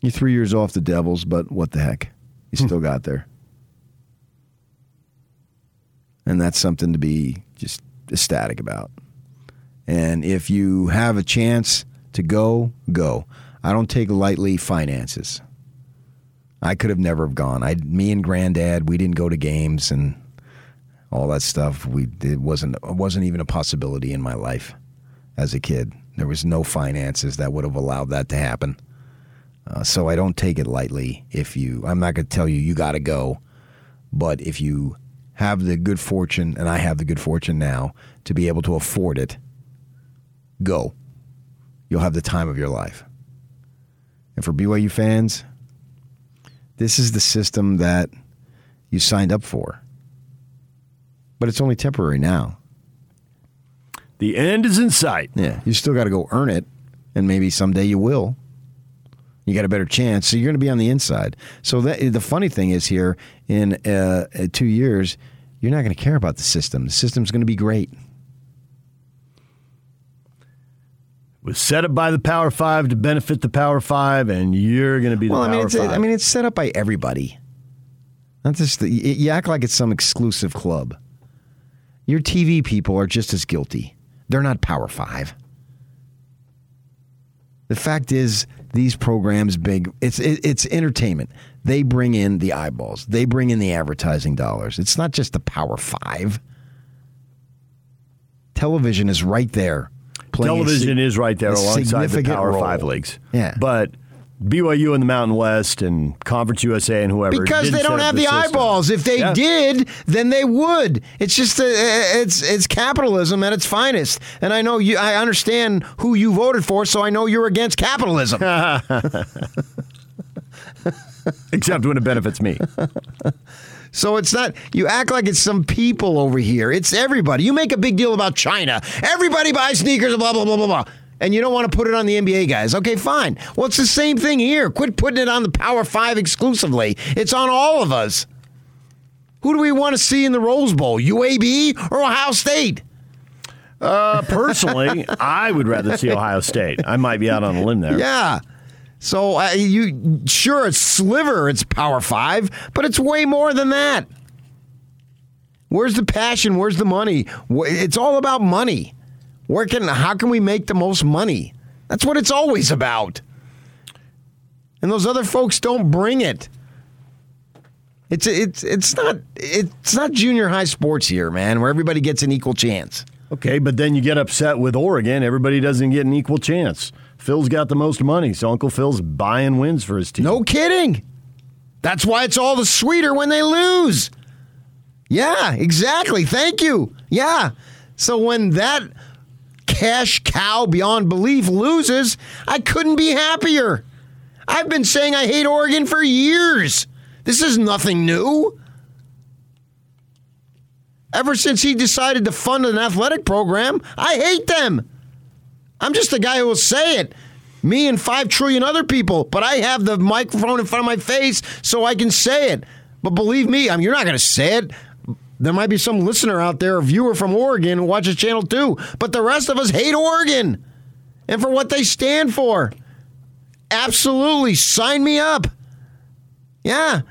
You're three years off the Devils, but what the heck? You hmm. still got there. And that's something to be just ecstatic about. And if you have a chance to go, go. I don't take lightly finances. I could have never have gone. I, me and Granddad, we didn't go to games and all that stuff. We it wasn't it wasn't even a possibility in my life as a kid. There was no finances that would have allowed that to happen. Uh, so I don't take it lightly. If you, I'm not going to tell you you got to go, but if you have the good fortune, and I have the good fortune now to be able to afford it, go. You'll have the time of your life. And for BYU fans, this is the system that you signed up for. But it's only temporary now. The end is in sight. Yeah, you still got to go earn it, and maybe someday you will. You got a better chance, so you're going to be on the inside. So that, the funny thing is here in uh, two years, you're not going to care about the system. The system's going to be great. It was set up by the Power Five to benefit the Power Five, and you're going to be the well, Power I mean, it's, Five. I mean, it's set up by everybody. Not just the, you you act like it's some exclusive club. Your TV people are just as guilty. They're not Power Five. The fact is, these programs, big, it's it, it's entertainment. They bring in the eyeballs. They bring in the advertising dollars. It's not just the Power Five. Television is right there. Television sig- is right there alongside the Power role. Five leagues. Yeah. But BYU in the Mountain West and Conference USA and whoever Because they don't have the, system. eyeballs. If they Yeah. did, then they would. It's just a, it's it's capitalism at its finest. And I know you. I understand who you voted for, so I know you're against capitalism. [laughs] except when it benefits me. [laughs] So it's not, you act like it's some people over here. It's everybody. You make a big deal about China. Everybody buys sneakers, blah, blah, blah, blah, blah. And you don't want to put it on the NBA guys. Okay, fine. Well, it's the same thing here. Quit putting it on the Power Five exclusively. It's on all of us. Who do we want to see in the Rose Bowl? UAB or Ohio State? Uh, personally, [laughs] I would rather see Ohio State. I might be out on a limb there. Yeah. So uh, you sure it's sliver, it's Power Five, but it's way more than that. Where's the passion? Where's the money? It's all about money. Where can how can we make the most money? That's what it's always about. And those other folks don't bring it. It's it's it's not it's not junior high sports here, man, where everybody gets an equal chance. Okay, but then you get upset with Oregon. Everybody doesn't get an equal chance. Phil's got the most money, so Uncle Phil's buying wins for his team. No kidding. That's why it's all the sweeter when they lose. Yeah, exactly. Thank you. Yeah. So when that cash cow beyond belief loses, I couldn't be happier. I've been saying I hate Oregon for years. This is nothing new. Ever since he decided to fund an athletic program, I hate them. I'm just the guy who will say it. Me and five trillion other people, but I have the microphone in front of my face so I can say it. But believe me, I mean, you're not going to say it. There might be some listener out there, a viewer from Oregon who watches Channel 2, but the rest of us hate Oregon and for what they stand for. Absolutely. Sign me up. Yeah.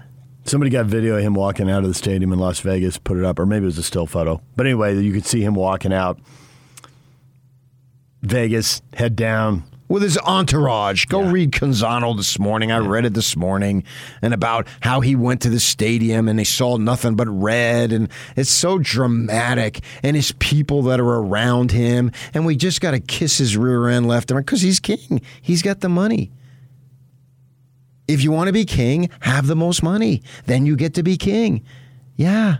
Somebody got video of him walking out of the stadium in Las Vegas, put it up, or maybe it was a still photo. But anyway, you could see him walking out. Vegas, head down. with his entourage. Go read Canzano this morning. I read it this morning and about how he went to the stadium and they saw nothing but red and it's so dramatic and his people that are around him and we just got to kiss his rear end left and right because he's king. He's got the money. If you want to be king, have the most money. Then you get to be king. Yeah.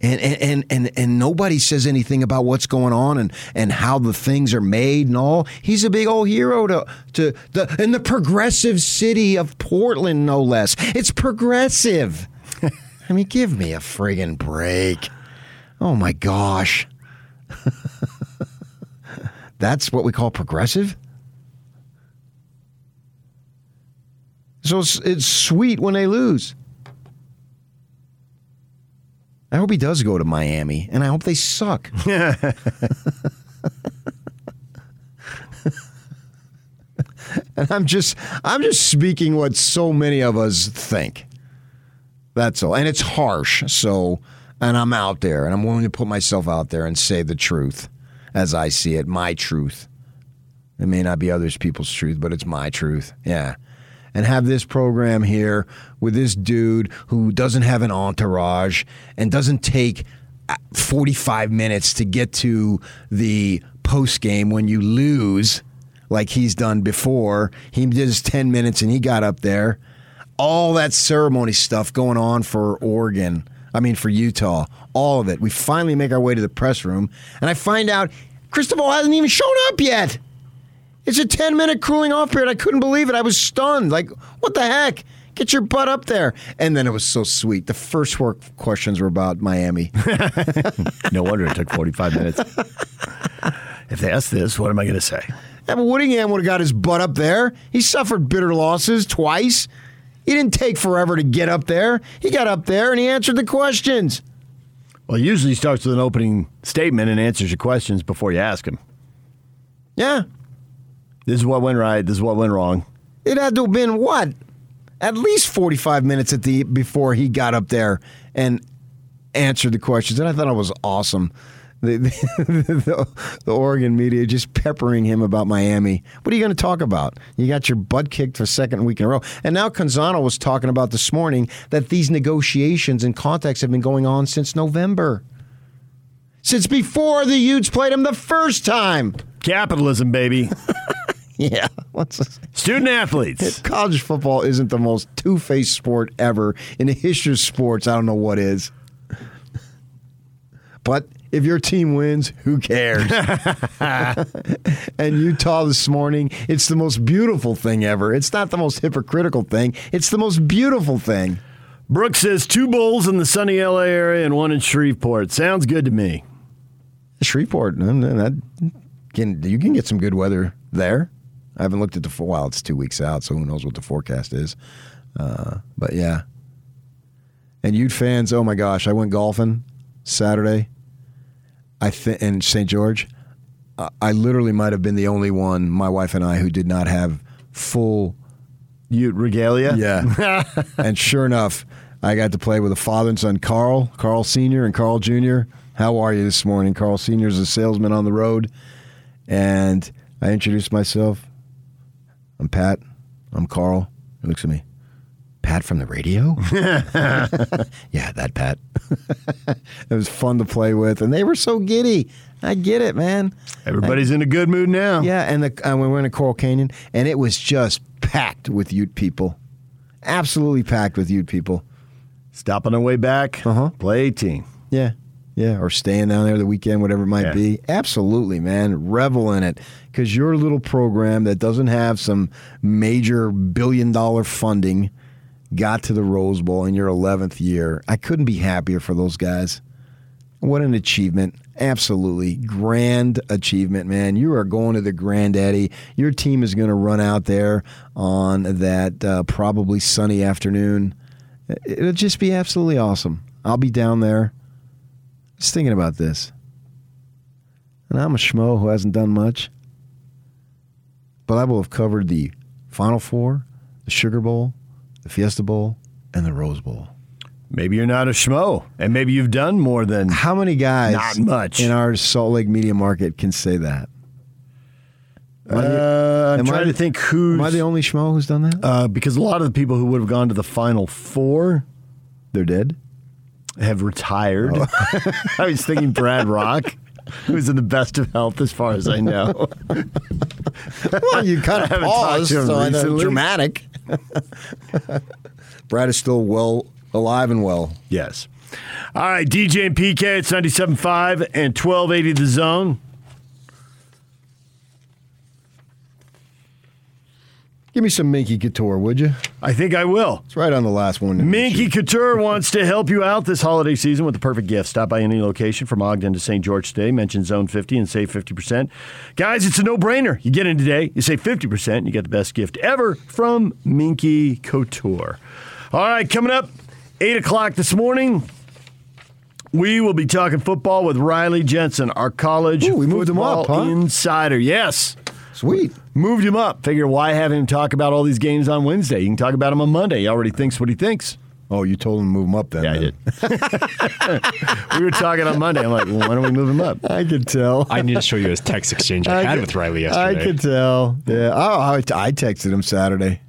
And, and and and nobody says anything about what's going on and and how the things are made and all. He's a big old hero to to the in the progressive city of Portland, no less. It's progressive. [laughs] I mean, give me a friggin' break. Oh my gosh. [laughs] That's what we call progressive? So it's, it's sweet when they lose. I hope he does go to Miami, and I hope they suck. [laughs] and I'm just I'm just speaking what so many of us think. That's all. And it's harsh, so and I'm out there and I'm willing to put myself out there and say the truth. as I see it, my truth. It may not be others people's truth, but it's my truth. Yeah. And have this program here with this dude who doesn't have an entourage and doesn't take uh, 45 minutes to get to the post game when you lose like he's done before. He did his 10 minutes and he got up there. All that ceremony stuff going on for Oregon. I mean, for Utah. All of it. We finally make our way to the press room, and I find out Cristobal hasn't even shown up yet. It's a 10 minute cooling off period. I couldn't believe it. I was stunned. Like, what the heck? Get your butt up there. And then it was so sweet. The first work questions were about Miami. [laughs] no wonder it took 45 minutes. if they ask this, what am I going to say? Yeah, but Whittingham would have got his butt up there. He suffered bitter losses twice. He didn't take forever to get up there. He got up there and he answered the questions. Well, he usually starts with an opening statement and answers your questions before you ask him. Yeah. This is what went right. This is what went wrong. It had to have been what? At least 45 minutes at the before he got up there and answered the questions. And I thought it was awesome. The, [laughs] the, the, Oregon media just peppering him about Miami. What are you going to talk about? You got your butt kicked for second week in a row. And now Canzano was talking about this morning that these negotiations and contacts have been going on since November. Since before the Utes played him the first time. Capitalism, baby. [laughs] [laughs] yeah. What's this? Student athletes. College football isn't the most two faced sport ever. In the history of sports, I don't know what is. But if your team wins, who cares? [laughs] [laughs] and Utah this morning, it's the most beautiful thing ever. It's not the most hypocritical thing, it's the most beautiful thing. Brooks says two bowls in the sunny LA area and one in Shreveport. Sounds good to me. Shreveport, mm, mm, that can, you can get some good weather there. I haven't looked at the well, it's two weeks out, so who knows what the forecast is. Uh, but yeah. And Ute fans, oh my gosh, I went golfing Saturday. I think in St. George, I literally might have been the only one, my wife and I, who did not have full Ute regalia. Yeah, [laughs] and sure enough, I got to play with a father and son, Carl, Carl Senior, and Carl Junior. How are you this morning? Carl Senior is a salesman on the road, and I introduced myself. I'm Pat. I'm Carl. He looks at me. Pat from the radio? [laughs] yeah, that Pat. [laughs] it was fun to play with, and they were so giddy. I get it, man. Everybody's in a good mood now. Yeah, and the, uh, we went to Coral Canyon, and it was just packed with Ute people. Absolutely packed with Ute people. Stop on the way back. Uh-huh. Play 18. Yeah. Yeah, or staying down there the weekend, whatever it might Yeah. be. Absolutely, man. Revel in it. Because your little program that doesn't have some major billion dollar funding got to the Rose Bowl in your 11th year. I couldn't be happier for those guys. What an achievement. Absolutely. Grand achievement, man. You are going to the granddaddy. Your team is going to run out there on that uh, probably sunny afternoon. It'll just be absolutely awesome. I'll be down there just thinking about this. And I'm a schmo who hasn't done much. But I will have covered the Final Four, the Sugar Bowl, the Fiesta Bowl, and the Rose Bowl. Maybe you're not a schmo, and maybe you've done more than. How many guys Not much. in our Salt Lake media market can say that? I the- Uh, I'm I trying the- to think who. Am I the only schmo who's done that? uh, because a lot of the people who would have gone to the Final Four They're dead. have retired. [laughs] I was thinking Brad Rock, who's in the best of health as far as I know. [laughs] Well, you kind of [laughs] paused, so I know dramatic. [laughs] Brad is still well alive and well. yes. All right, DJ and PK, it's 97.5 and 1280 the zone. Give me some Minky Couture, would you? I think I will. It's right on the last one. Minky Couture wants to help you out this holiday season with the perfect gift. Stop by any location from Ogden to St. George today. Mention Zone 50 and save 50%. Guys, it's a no brainer. You get in today, you save 50%, you get the best gift ever from Minky Couture. All right, coming up, 8 o'clock this morning. We will be talking football with Riley Jensen, our college Ooh, we moved him football up, huh? insider. Yes. Sweet. Moved him up. Figure why have him talk about all these games on Wednesday? You can talk about him on Monday. He already thinks what he thinks. Oh, you told him to move him up then. Yeah, I did. [laughs] we were talking on Monday. I'm like, well, why don't we move him up? I could tell. I need to show you his text exchange I, I had could- with Riley yesterday. I could tell. Yeah. Oh, I, I texted him Saturday.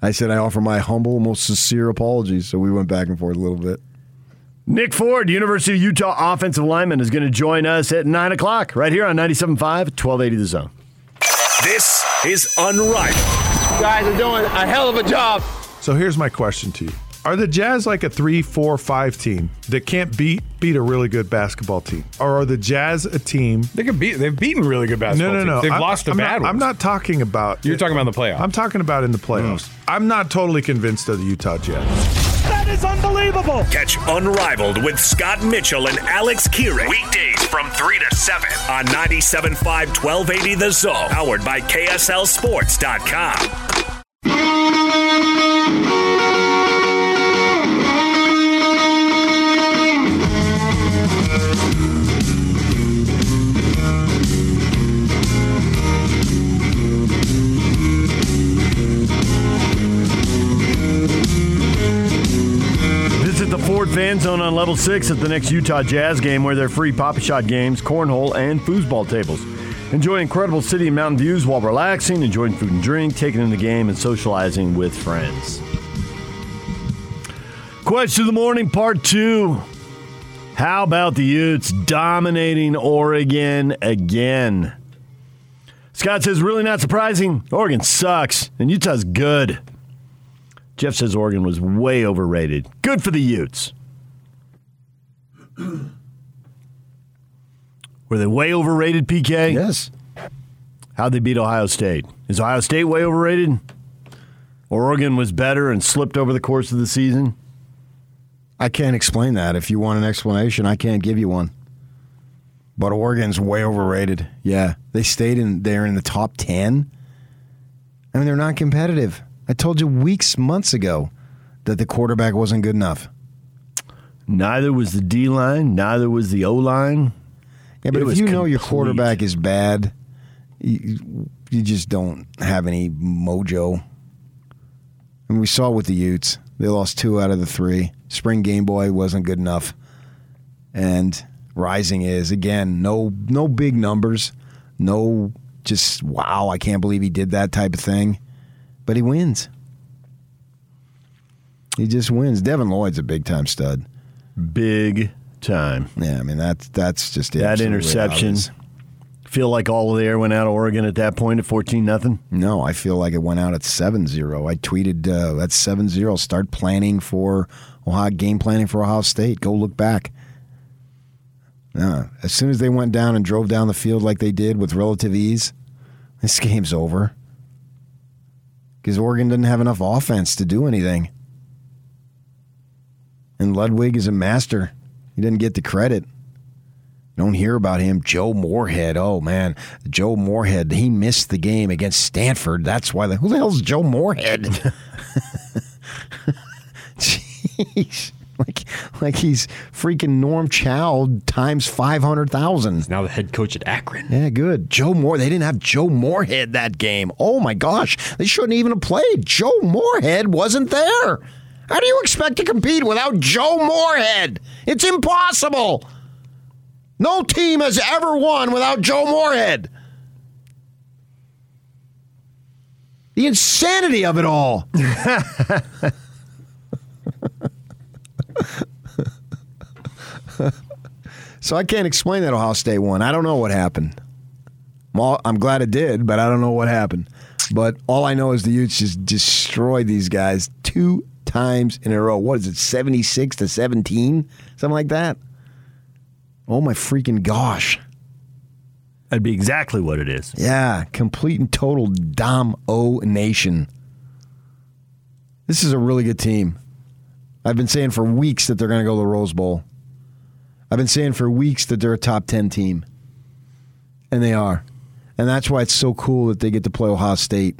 I said I offer my humble, most sincere apologies. So we went back and forth a little bit. Nick Ford, University of Utah offensive lineman, is going to join us at 9 o'clock right here on 97.5, 1280 The Zone. This is Unrivaled. Guys are doing a hell of a job. So here's my question to you. Are the Jazz like a three, four, five team that can't beat beat a really good basketball team? Or are the Jazz a team They can beat. They've beaten really good basketball. No, no, no. teams. They've I'm- lost to I'm bad not, ones. I'm not talking about You're talking about in the playoffs. I'm talking about in the playoffs. Mm. I'm not totally convinced of the Utah Jazz. That is unbelievable. Catch Unrivaled with Scott Mitchell and Alex Keeran. Weekdays from 3 to 7 on 97.5 1280 The Zone. Powered by KSLSports.com. on level six at the next Utah Jazz game, where there are free Pop-A-Shot games, cornhole, and foosball tables. Enjoy incredible city and mountain views while relaxing, enjoying food and drink, taking in the game, and socializing with friends. Question of the morning, part two. How about the Utes dominating Oregon again? Scott says, really not surprising. Oregon sucks, and Utah's good. Jeff says Oregon was way overrated. Good for the Utes. [clears throat] Were they way overrated, PK? Yes. How'd they beat Ohio State? Is Ohio State way overrated? Oregon was better and slipped over the course of the season? I can't explain that. If you want an explanation, I can't give you one. But Oregon's way overrated. Yeah, they stayed in there in the top ten. I mean, they're not competitive. I told you weeks, months ago, that the quarterback wasn't good enough. Neither was the D line, neither was the O line. Yeah, but It if you know your quarterback is bad, you, you just don't have any mojo. And we saw with the Utes, they lost two out of the three. Spring Game Boy wasn't good enough, and Rising is again no no big numbers, no just wow I can't believe he did that type of thing, but he wins. He just wins. Devin Lloyd's a big time stud. Big time. Yeah, I mean that's that's just That interception. obvious. Feel like all of the air went out of Oregon at that point at 14 nothing? No, I feel like it went out at 7 0. I tweeted uh, at 7 0. Start planning for Ohio, game planning for Ohio State. Go look back. No, as soon as they went down and drove down the field like they did with relative ease, this game's over. Because Oregon didn't have enough offense to do anything. And Ludwig is a master. He didn't get the credit. Don't hear about him. Joe Moorhead. Oh man, Joe Moorhead. He missed the game against Stanford. That's why. The, who the hell's Joe Moorhead? [laughs] Jeez, like like he's freaking Norm Chow times five hundred thousand. Now the head coach at Akron. Yeah, good. Joe Moore. They didn't have Joe Moorhead that game. Oh my gosh, they shouldn't even have played. Joe Moorhead wasn't there. How do you expect to compete without Joe Moorhead? It's impossible. No team has ever won without Joe Moorhead. The insanity of it all. [laughs] so I can't explain that Ohio State won. I don't know what happened. Well, I'm glad it did, but I don't know what happened. But all I know is the Utes just destroyed these guys two times in a row. What is it, 76 to 17? Something like that? Oh my freaking gosh. That'd be exactly what it is. Yeah, complete and total Dom O Nation. This is a really good team. I've been saying for weeks that they're going to go to the Rose Bowl. I've been saying for weeks that they're a top 10 team. And they are. And that's why it's so cool that they get to play Ohio State.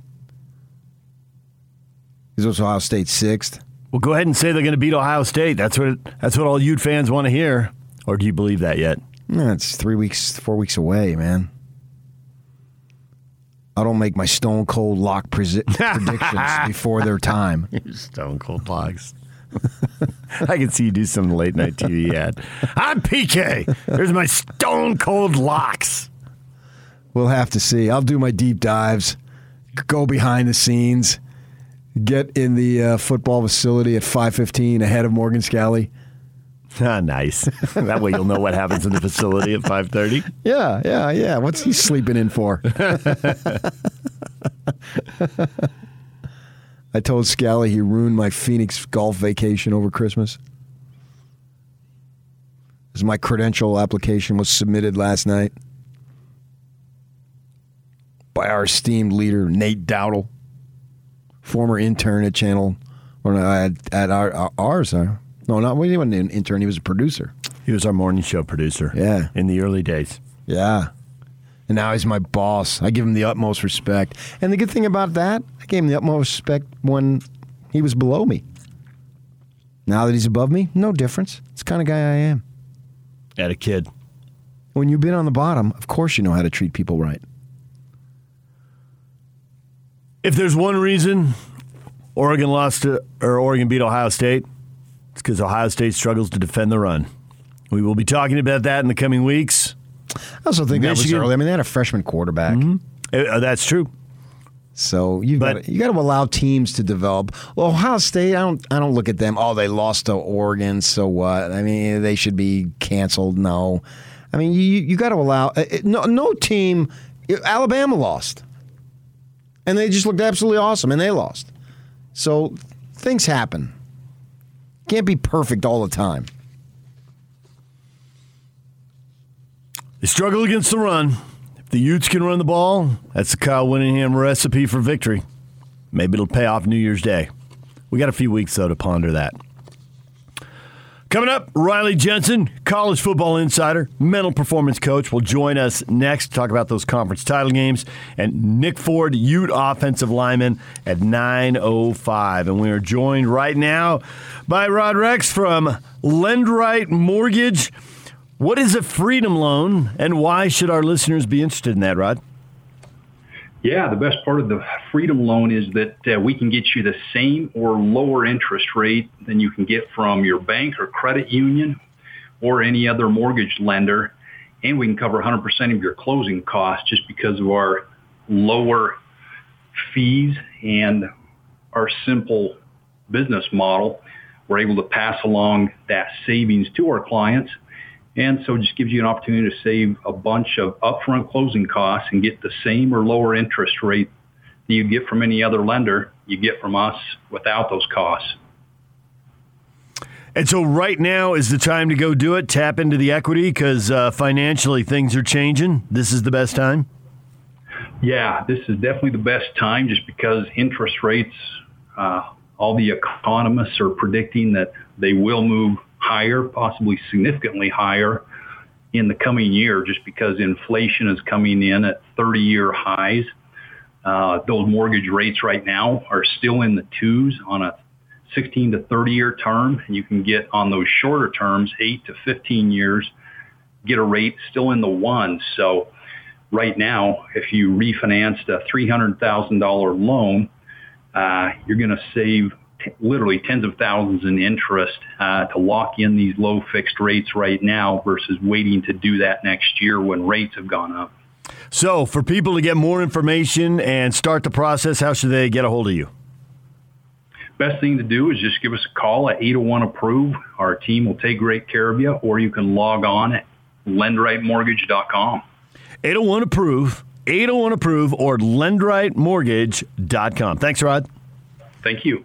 It's Ohio State sixth. Well, go ahead and say they're going to beat Ohio State. That's what that's what all Ute fans want to hear. Or do you believe that yet? No, it's three weeks, four weeks away, man. I don't make my stone cold lock presi- [laughs] predictions before their time. [laughs] Stone cold locks. [laughs] I can see you do some late night TV ad. I'm PK. There's my stone cold locks. We'll have to see. I'll do my deep dives, go behind the scenes, get in the uh, football facility at 5:15 ahead of Morgan Scalley? [laughs] Ah, nice. [laughs] that way you'll know what happens in the facility at 5:30. Yeah, yeah, yeah. What's he sleeping in for? [laughs] I told Scalley he ruined my Phoenix golf vacation over Christmas. As my credential application was submitted last night by our esteemed leader Nate Dowdle, former intern at Channel, or at, at our, ours. Uh, no, not he wasn't an intern. He was a producer. He was our morning show producer. Yeah, in the early days. Yeah, and now he's my boss. I give him the utmost respect. And the good thing about that, I gave him the utmost respect when he was below me. Now that he's above me, no difference. It's the kind of guy I am. At a kid. When you've been on the bottom, of course you know how to treat people right. If there's one reason Oregon lost to, or Oregon beat Ohio State, it's because Ohio State struggles to defend the run. We will be talking about that in the coming weeks. I also think Michigan, that was early. I mean, they had a freshman quarterback. Mm-hmm. Uh, that's true. So you got you got to allow teams to develop. Well, Ohio State, I don't I don't look at them. Oh, they lost to Oregon, so what? I mean, they should be canceled. No, I mean you you got to allow. Uh, no no team. Alabama lost, and they just looked absolutely awesome, and they lost. So things happen. Can't be perfect all the time. They struggle against the run. If the Utes can run the ball, that's the Kyle Whittingham recipe for victory. Maybe it'll pay off New Year's Day. We got a few weeks, though, to ponder that. Coming up, Riley Jensen, college football insider, mental performance coach, will join us next to talk about those conference title games. And Nick Ford, Ute offensive lineman, at 9.05. And we are joined right now by Rod Rex from LendRight Mortgage. What is a freedom loan, and why should our listeners be interested in that, Rod? Yeah, the best part of the freedom loan is that uh, we can get you the same or lower interest rate than you can get from your bank or credit union or any other mortgage lender. And we can cover 100% of your closing costs just because of our lower fees and our simple business model. We're able to pass along that savings to our clients and so it just gives you an opportunity to save a bunch of upfront closing costs and get the same or lower interest rate that you get from any other lender you get from us without those costs. And so, right now is the time to go do it. Tap into the equity because uh, financially things are changing. This is the best time. Yeah, this is definitely the best time just because interest rates, uh, all the economists are predicting that they will move higher, possibly significantly higher in the coming year just because inflation is coming in at 30 year highs. Uh, those mortgage rates right now are still in the twos on a 16 to 30 year term. And you can get on those shorter terms, 8 to 15 years, get a rate still in the ones. So right now, if you refinanced a $300,000 loan, uh, you're going to save literally tens of thousands in interest uh, to lock in these low fixed rates right now versus waiting to do that next year when rates have gone up. So, for people to get more information and start the process, how should they get a hold of you? Best thing to do is just give us a call at 801 Approve. Our team will take great care of you, or you can log on at lendrightmortgage.com. 801 Approve, 801 Approve, or lendrightmortgage.com. Thanks, Rod. Thank you.